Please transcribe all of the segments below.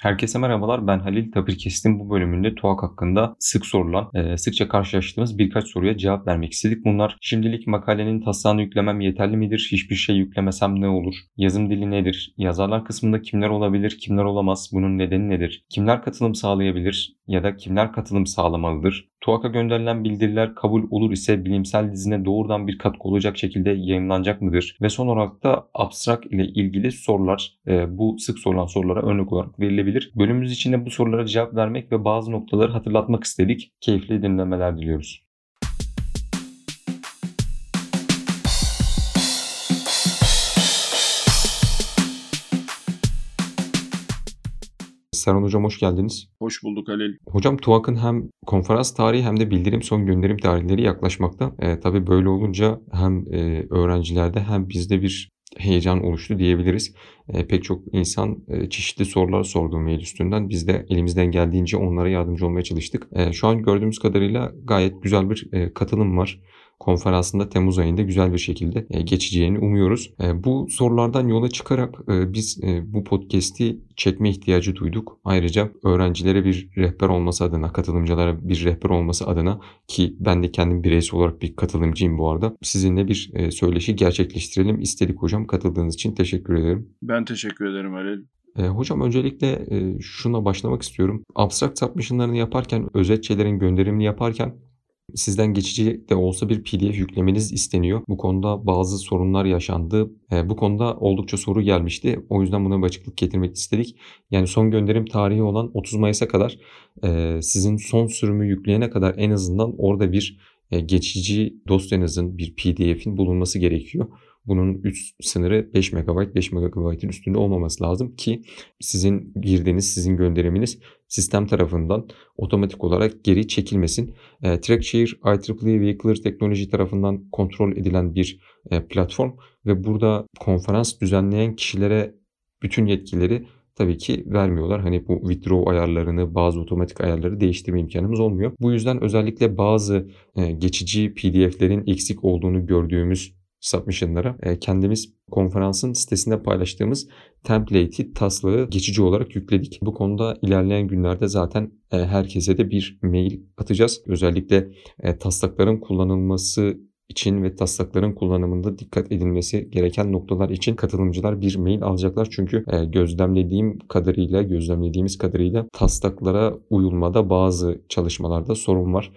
Herkese merhabalar ben Halil Tapirkes'in bu bölümünde TUAK hakkında sık sorulan, e, sıkça karşılaştığımız birkaç soruya cevap vermek istedik. Bunlar şimdilik makalenin taslağını yüklemem yeterli midir? Hiçbir şey yüklemesem ne olur? Yazım dili nedir? Yazarlar kısmında kimler olabilir, kimler olamaz? Bunun nedeni nedir? Kimler katılım sağlayabilir ya da kimler katılım sağlamalıdır? TUAK'a gönderilen bildiriler kabul olur ise bilimsel dizine doğrudan bir katkı olacak şekilde yayınlanacak mıdır? Ve son olarak da abstrak ile ilgili sorular, e, bu sık sorulan sorulara örnek olarak verilebilir. Bölümümüz içinde bu sorulara cevap vermek ve bazı noktaları hatırlatmak istedik. Keyifli dinlemeler diliyoruz. Serhan Hocam hoş geldiniz. Hoş bulduk Halil. Hocam TUAK'ın hem konferans tarihi hem de bildirim son gönderim tarihleri yaklaşmakta. E, tabii böyle olunca hem e, öğrencilerde hem bizde bir heyecan oluştu diyebiliriz. E, pek çok insan e, çeşitli sorular sordu mail üstünden. Biz de elimizden geldiğince onlara yardımcı olmaya çalıştık. E, şu an gördüğümüz kadarıyla gayet güzel bir katılım var konferansında Temmuz ayında güzel bir şekilde geçeceğini umuyoruz. Bu sorulardan yola çıkarak biz bu podcast'i çekme ihtiyacı duyduk. Ayrıca öğrencilere bir rehber olması adına, katılımcılara bir rehber olması adına ki ben de kendim bireysel olarak bir katılımcıyım bu arada. Sizinle bir söyleşi gerçekleştirelim istedik hocam. Katıldığınız için teşekkür ederim. Ben teşekkür ederim Halil. E, hocam öncelikle e, şuna başlamak istiyorum. Abstract submission'larını yaparken, özetçelerin gönderimini yaparken Sizden geçici de olsa bir PDF yüklemeniz isteniyor. Bu konuda bazı sorunlar yaşandı. E, bu konuda oldukça soru gelmişti. O yüzden buna bir açıklık getirmek istedik. Yani son gönderim tarihi olan 30 Mayıs'a kadar e, sizin son sürümü yükleyene kadar en azından orada bir e, geçici dosyanızın bir PDF'in bulunması gerekiyor. Bunun üst sınırı 5 MB, 5 MB'in üstünde olmaması lazım ki sizin girdiğiniz, sizin gönderiminiz sistem tarafından otomatik olarak geri çekilmesin. E, TrackShare IEEE Vehicular Technology tarafından kontrol edilen bir e, platform ve burada konferans düzenleyen kişilere bütün yetkileri tabii ki vermiyorlar. Hani bu withdraw ayarlarını, bazı otomatik ayarları değiştirme imkanımız olmuyor. Bu yüzden özellikle bazı e, geçici PDF'lerin eksik olduğunu gördüğümüz submission'lara e, kendimiz konferansın sitesinde paylaştığımız template'i taslağı geçici olarak yükledik. Bu konuda ilerleyen günlerde zaten e, herkese de bir mail atacağız. Özellikle e, taslakların kullanılması için ve taslakların kullanımında dikkat edilmesi gereken noktalar için katılımcılar bir mail alacaklar. Çünkü gözlemlediğim kadarıyla, gözlemlediğimiz kadarıyla taslaklara uyulmada bazı çalışmalarda sorun var.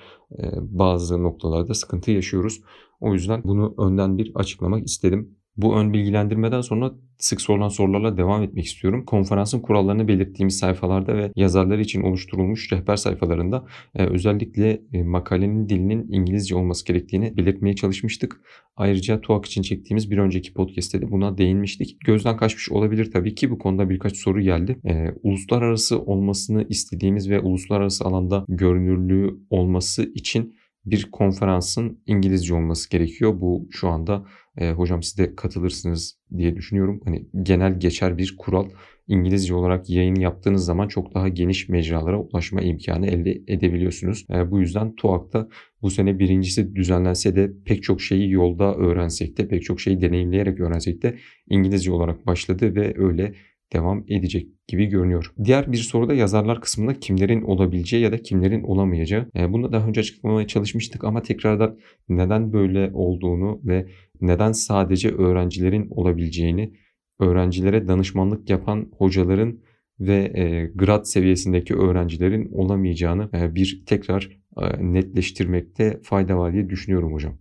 Bazı noktalarda sıkıntı yaşıyoruz. O yüzden bunu önden bir açıklamak istedim. Bu ön bilgilendirmeden sonra sık sorulan sorularla devam etmek istiyorum. Konferansın kurallarını belirttiğimiz sayfalarda ve yazarlar için oluşturulmuş rehber sayfalarında e, özellikle e, makalenin dilinin İngilizce olması gerektiğini belirtmeye çalışmıştık. Ayrıca TUAK için çektiğimiz bir önceki podcast'te de buna değinmiştik. Gözden kaçmış olabilir tabii ki bu konuda birkaç soru geldi. E, uluslararası olmasını istediğimiz ve uluslararası alanda görünürlüğü olması için bir konferansın İngilizce olması gerekiyor. Bu şu anda e, hocam siz de katılırsınız diye düşünüyorum. Hani genel geçer bir kural. İngilizce olarak yayın yaptığınız zaman çok daha geniş mecralara ulaşma imkanı elde edebiliyorsunuz. E, bu yüzden TUAK'ta bu sene birincisi düzenlense de pek çok şeyi yolda öğrensek de pek çok şeyi deneyimleyerek öğrensek de İngilizce olarak başladı ve öyle devam edecek gibi görünüyor. Diğer bir soruda yazarlar kısmında kimlerin olabileceği ya da kimlerin olamayacağı. E, bunu daha önce açıklamaya çalışmıştık ama tekrardan neden böyle olduğunu ve neden sadece öğrencilerin olabileceğini, öğrencilere danışmanlık yapan hocaların ve e, grad seviyesindeki öğrencilerin olamayacağını e, bir tekrar netleştirmekte fayda var diye düşünüyorum hocam.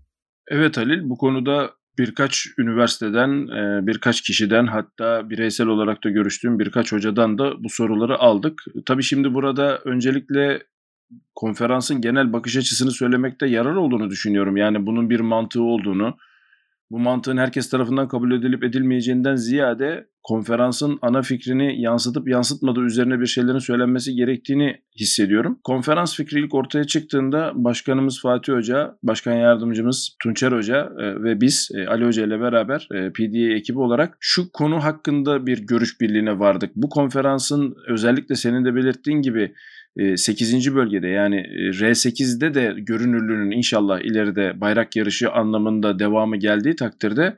Evet Halil bu konuda birkaç üniversiteden, e, birkaç kişiden hatta bireysel olarak da görüştüğüm birkaç hocadan da bu soruları aldık. Tabii şimdi burada öncelikle konferansın genel bakış açısını söylemekte yarar olduğunu düşünüyorum. Yani bunun bir mantığı olduğunu, bu mantığın herkes tarafından kabul edilip edilmeyeceğinden ziyade konferansın ana fikrini yansıtıp yansıtmadığı üzerine bir şeylerin söylenmesi gerektiğini hissediyorum. Konferans fikri ilk ortaya çıktığında başkanımız Fatih Hoca, başkan yardımcımız Tunçer Hoca e, ve biz e, Ali Hoca ile beraber e, PDA ekibi olarak şu konu hakkında bir görüş birliğine vardık. Bu konferansın özellikle senin de belirttiğin gibi 8. bölgede yani R8'de de görünürlüğünün inşallah ileride bayrak yarışı anlamında devamı geldiği takdirde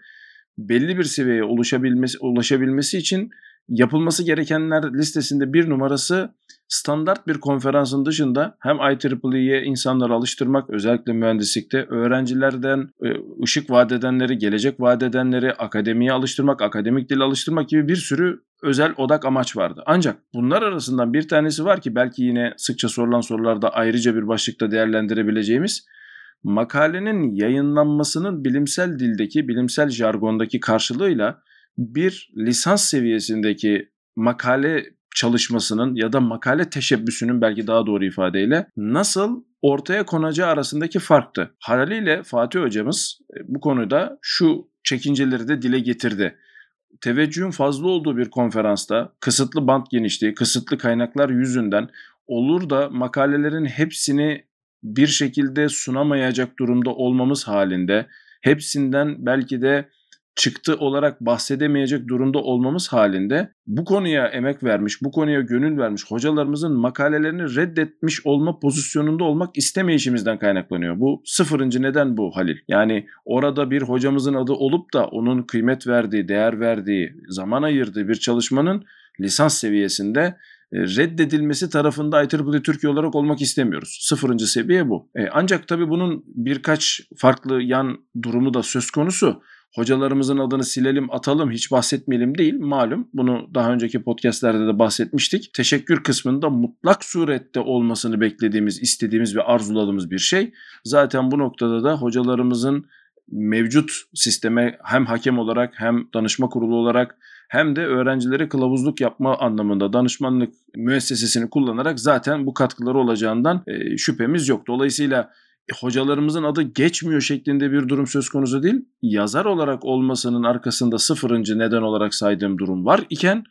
belli bir seviyeye ulaşabilmesi, ulaşabilmesi için yapılması gerekenler listesinde bir numarası standart bir konferansın dışında hem IEEE'ye insanları alıştırmak özellikle mühendislikte öğrencilerden ışık vaat edenleri, gelecek vaat edenleri akademiye alıştırmak, akademik dil alıştırmak gibi bir sürü özel odak amaç vardı. Ancak bunlar arasından bir tanesi var ki belki yine sıkça sorulan sorularda ayrıca bir başlıkta değerlendirebileceğimiz makalenin yayınlanmasının bilimsel dildeki, bilimsel jargondaki karşılığıyla bir lisans seviyesindeki makale çalışmasının ya da makale teşebbüsünün belki daha doğru ifadeyle nasıl ortaya konacağı arasındaki farktı. Haliyle Fatih hocamız e, bu konuda şu çekinceleri de dile getirdi. Teveccühün fazla olduğu bir konferansta kısıtlı bant genişliği, kısıtlı kaynaklar yüzünden olur da makalelerin hepsini bir şekilde sunamayacak durumda olmamız halinde hepsinden belki de çıktı olarak bahsedemeyecek durumda olmamız halinde bu konuya emek vermiş, bu konuya gönül vermiş hocalarımızın makalelerini reddetmiş olma pozisyonunda olmak istemeyişimizden kaynaklanıyor. Bu sıfırıncı neden bu Halil. Yani orada bir hocamızın adı olup da onun kıymet verdiği, değer verdiği, zaman ayırdığı bir çalışmanın lisans seviyesinde e, reddedilmesi tarafında IEEE Türkiye olarak olmak istemiyoruz. Sıfırıncı seviye bu. E, ancak tabii bunun birkaç farklı yan durumu da söz konusu hocalarımızın adını silelim atalım hiç bahsetmeyelim değil malum. Bunu daha önceki podcastlerde de bahsetmiştik. Teşekkür kısmında mutlak surette olmasını beklediğimiz, istediğimiz ve arzuladığımız bir şey. Zaten bu noktada da hocalarımızın mevcut sisteme hem hakem olarak hem danışma kurulu olarak hem de öğrencilere kılavuzluk yapma anlamında danışmanlık müessesesini kullanarak zaten bu katkıları olacağından şüphemiz yok. Dolayısıyla hocalarımızın adı geçmiyor şeklinde bir durum söz konusu değil. Yazar olarak olmasının arkasında sıfırıncı neden olarak saydığım durum var iken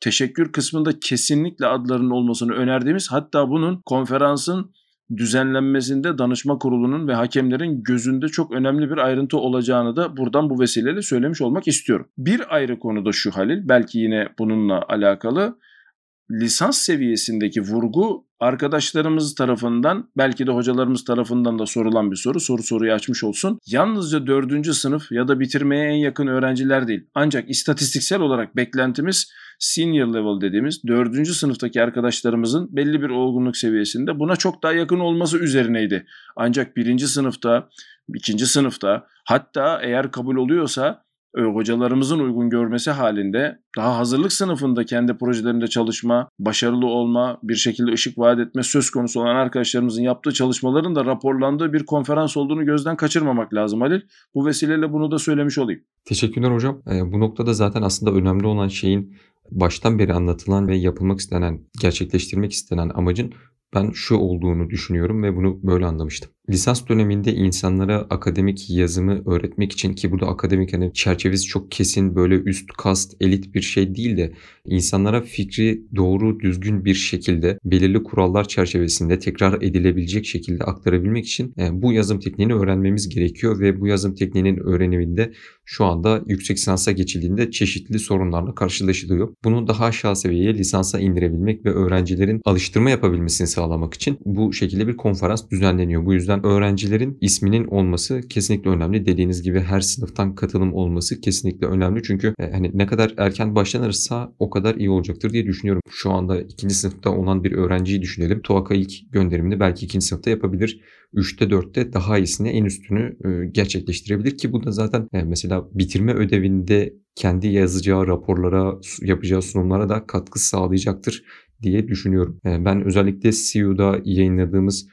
teşekkür kısmında kesinlikle adlarının olmasını önerdiğimiz hatta bunun konferansın düzenlenmesinde danışma kurulunun ve hakemlerin gözünde çok önemli bir ayrıntı olacağını da buradan bu vesileyle söylemiş olmak istiyorum. Bir ayrı konu da şu Halil, belki yine bununla alakalı lisans seviyesindeki vurgu arkadaşlarımız tarafından belki de hocalarımız tarafından da sorulan bir soru. Soru soruyu açmış olsun. Yalnızca dördüncü sınıf ya da bitirmeye en yakın öğrenciler değil. Ancak istatistiksel olarak beklentimiz senior level dediğimiz dördüncü sınıftaki arkadaşlarımızın belli bir olgunluk seviyesinde buna çok daha yakın olması üzerineydi. Ancak birinci sınıfta, ikinci sınıfta hatta eğer kabul oluyorsa hocalarımızın uygun görmesi halinde daha hazırlık sınıfında kendi projelerinde çalışma, başarılı olma, bir şekilde ışık vaat etme söz konusu olan arkadaşlarımızın yaptığı çalışmaların da raporlandığı bir konferans olduğunu gözden kaçırmamak lazım Halil. Bu vesileyle bunu da söylemiş olayım. Teşekkürler hocam. E, bu noktada zaten aslında önemli olan şeyin baştan beri anlatılan ve yapılmak istenen, gerçekleştirmek istenen amacın ben şu olduğunu düşünüyorum ve bunu böyle anlamıştım. Lisans döneminde insanlara akademik yazımı öğretmek için ki burada akademik hani çerçevesi çok kesin böyle üst kast elit bir şey değil de insanlara fikri doğru düzgün bir şekilde belirli kurallar çerçevesinde tekrar edilebilecek şekilde aktarabilmek için e, bu yazım tekniğini öğrenmemiz gerekiyor ve bu yazım tekniğinin öğreniminde şu anda yüksek lisansa geçildiğinde çeşitli sorunlarla karşılaşılıyor. Bunu daha aşağı seviyeye lisansa indirebilmek ve öğrencilerin alıştırma yapabilmesini sağlamak için bu şekilde bir konferans düzenleniyor. Bu yüzden öğrencilerin isminin olması kesinlikle önemli. Dediğiniz gibi her sınıftan katılım olması kesinlikle önemli. Çünkü e, hani ne kadar erken başlanırsa o kadar iyi olacaktır diye düşünüyorum. Şu anda ikinci sınıfta olan bir öğrenciyi düşünelim. TOAK'a ilk gönderimini belki ikinci sınıfta yapabilir. 3'te 4'te daha iyisini en üstünü e, gerçekleştirebilir ki bu da zaten e, mesela bitirme ödevinde kendi yazacağı raporlara, yapacağı sunumlara da katkı sağlayacaktır diye düşünüyorum. Ben özellikle CU'da yayınladığımız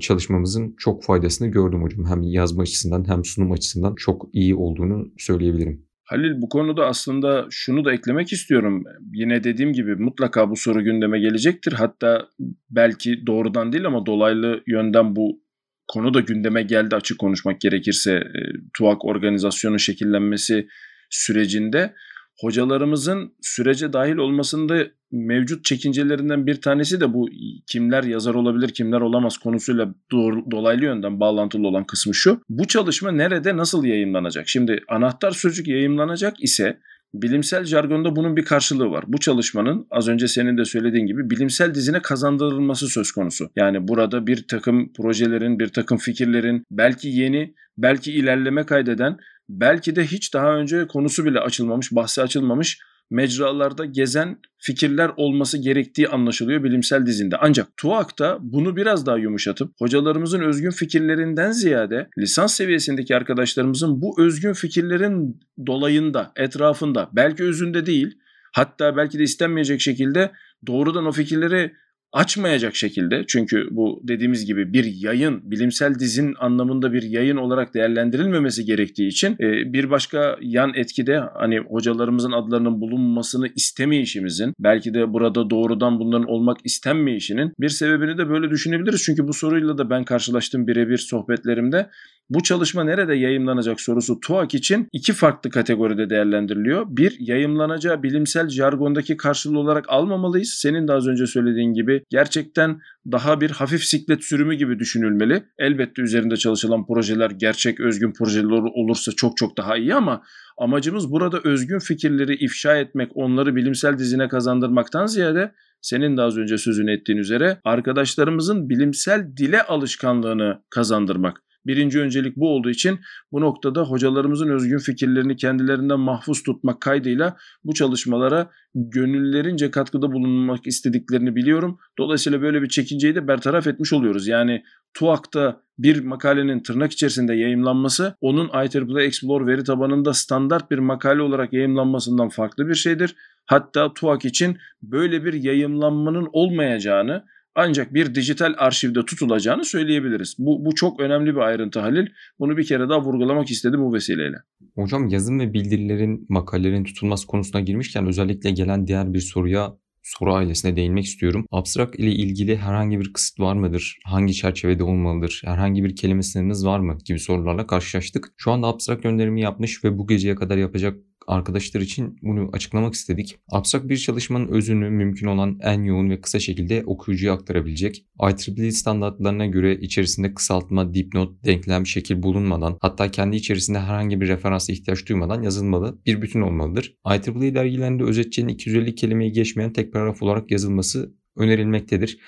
çalışmamızın çok faydasını gördüm hocam. Hem yazma açısından hem sunum açısından çok iyi olduğunu söyleyebilirim. Halil bu konuda aslında şunu da eklemek istiyorum. Yine dediğim gibi mutlaka bu soru gündeme gelecektir. Hatta belki doğrudan değil ama dolaylı yönden bu konu da gündeme geldi açık konuşmak gerekirse. E, TUAK organizasyonun şekillenmesi sürecinde hocalarımızın sürece dahil olmasında mevcut çekincelerinden bir tanesi de bu kimler yazar olabilir kimler olamaz konusuyla doğru, dolaylı yönden bağlantılı olan kısmı şu. Bu çalışma nerede nasıl yayınlanacak? Şimdi anahtar sözcük yayınlanacak ise bilimsel jargonda bunun bir karşılığı var. Bu çalışmanın az önce senin de söylediğin gibi bilimsel dizine kazandırılması söz konusu. Yani burada bir takım projelerin, bir takım fikirlerin belki yeni, belki ilerleme kaydeden belki de hiç daha önce konusu bile açılmamış, bahsi açılmamış mecralarda gezen fikirler olması gerektiği anlaşılıyor bilimsel dizinde. Ancak TUAK'ta bunu biraz daha yumuşatıp hocalarımızın özgün fikirlerinden ziyade lisans seviyesindeki arkadaşlarımızın bu özgün fikirlerin dolayında, etrafında, belki özünde değil, hatta belki de istenmeyecek şekilde doğrudan o fikirleri açmayacak şekilde çünkü bu dediğimiz gibi bir yayın bilimsel dizin anlamında bir yayın olarak değerlendirilmemesi gerektiği için e, bir başka yan etkide hani hocalarımızın adlarının bulunmasını istemeyişimizin belki de burada doğrudan bunların olmak istenmeyişinin bir sebebini de böyle düşünebiliriz. Çünkü bu soruyla da ben karşılaştım birebir sohbetlerimde. Bu çalışma nerede yayımlanacak sorusu TUAK için iki farklı kategoride değerlendiriliyor. Bir, yayımlanacağı bilimsel jargondaki karşılığı olarak almamalıyız. Senin de az önce söylediğin gibi gerçekten daha bir hafif siklet sürümü gibi düşünülmeli. Elbette üzerinde çalışılan projeler gerçek özgün projeler olursa çok çok daha iyi ama amacımız burada özgün fikirleri ifşa etmek, onları bilimsel dizine kazandırmaktan ziyade senin de az önce sözünü ettiğin üzere arkadaşlarımızın bilimsel dile alışkanlığını kazandırmak. Birinci öncelik bu olduğu için bu noktada hocalarımızın özgün fikirlerini kendilerinden mahfuz tutmak kaydıyla bu çalışmalara gönüllerince katkıda bulunmak istediklerini biliyorum. Dolayısıyla böyle bir çekinceyi de bertaraf etmiş oluyoruz. Yani TUAK'ta bir makalenin tırnak içerisinde yayımlanması onun IEEE Explore veri tabanında standart bir makale olarak yayımlanmasından farklı bir şeydir. Hatta TUAK için böyle bir yayımlanmanın olmayacağını ancak bir dijital arşivde tutulacağını söyleyebiliriz. Bu, bu çok önemli bir ayrıntı Halil. Bunu bir kere daha vurgulamak istedim bu vesileyle. Hocam yazım ve bildirilerin, makalelerin tutulması konusuna girmişken özellikle gelen diğer bir soruya soru ailesine değinmek istiyorum. Abstrak ile ilgili herhangi bir kısıt var mıdır? Hangi çerçevede olmalıdır? Herhangi bir kelime sınırınız var mı? gibi sorularla karşılaştık. Şu anda abstrak gönderimi yapmış ve bu geceye kadar yapacak arkadaşlar için bunu açıklamak istedik. Abstrak bir çalışmanın özünü mümkün olan en yoğun ve kısa şekilde okuyucuya aktarabilecek. IEEE standartlarına göre içerisinde kısaltma, dipnot, denklem, şekil bulunmadan hatta kendi içerisinde herhangi bir referansa ihtiyaç duymadan yazılmalı bir bütün olmalıdır. IEEE dergilerinde özetçinin 250 kelimeyi geçmeyen tek paragraf olarak yazılması önerilmektedir.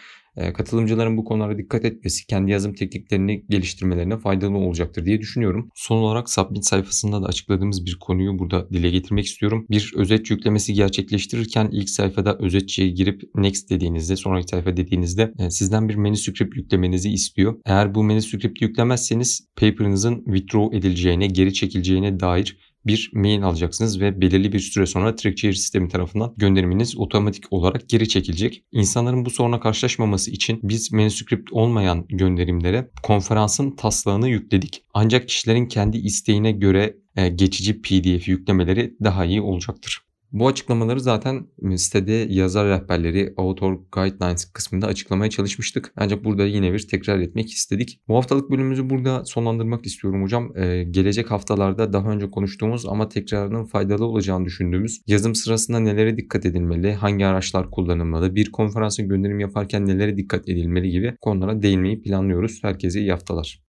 Katılımcıların bu konulara dikkat etmesi kendi yazım tekniklerini geliştirmelerine faydalı olacaktır diye düşünüyorum. Son olarak Submit sayfasında da açıkladığımız bir konuyu burada dile getirmek istiyorum. Bir özet yüklemesi gerçekleştirirken ilk sayfada özetçiye girip next dediğinizde sonraki sayfa dediğinizde sizden bir manuscript yüklemenizi istiyor. Eğer bu manuscript yüklemezseniz paper'ınızın withdraw edileceğine, geri çekileceğine dair bir mail alacaksınız ve belirli bir süre sonra TrackChair sistemi tarafından gönderiminiz otomatik olarak geri çekilecek. İnsanların bu soruna karşılaşmaması için biz manuscript olmayan gönderimlere konferansın taslağını yükledik. Ancak kişilerin kendi isteğine göre geçici PDF yüklemeleri daha iyi olacaktır. Bu açıklamaları zaten sitede yazar rehberleri Author Guidelines kısmında açıklamaya çalışmıştık. Ancak burada yine bir tekrar etmek istedik. Bu haftalık bölümümüzü burada sonlandırmak istiyorum hocam. Ee, gelecek haftalarda daha önce konuştuğumuz ama tekrarının faydalı olacağını düşündüğümüz yazım sırasında nelere dikkat edilmeli, hangi araçlar kullanılmalı, bir konferansa gönderim yaparken nelere dikkat edilmeli gibi konulara değinmeyi planlıyoruz. Herkese iyi haftalar.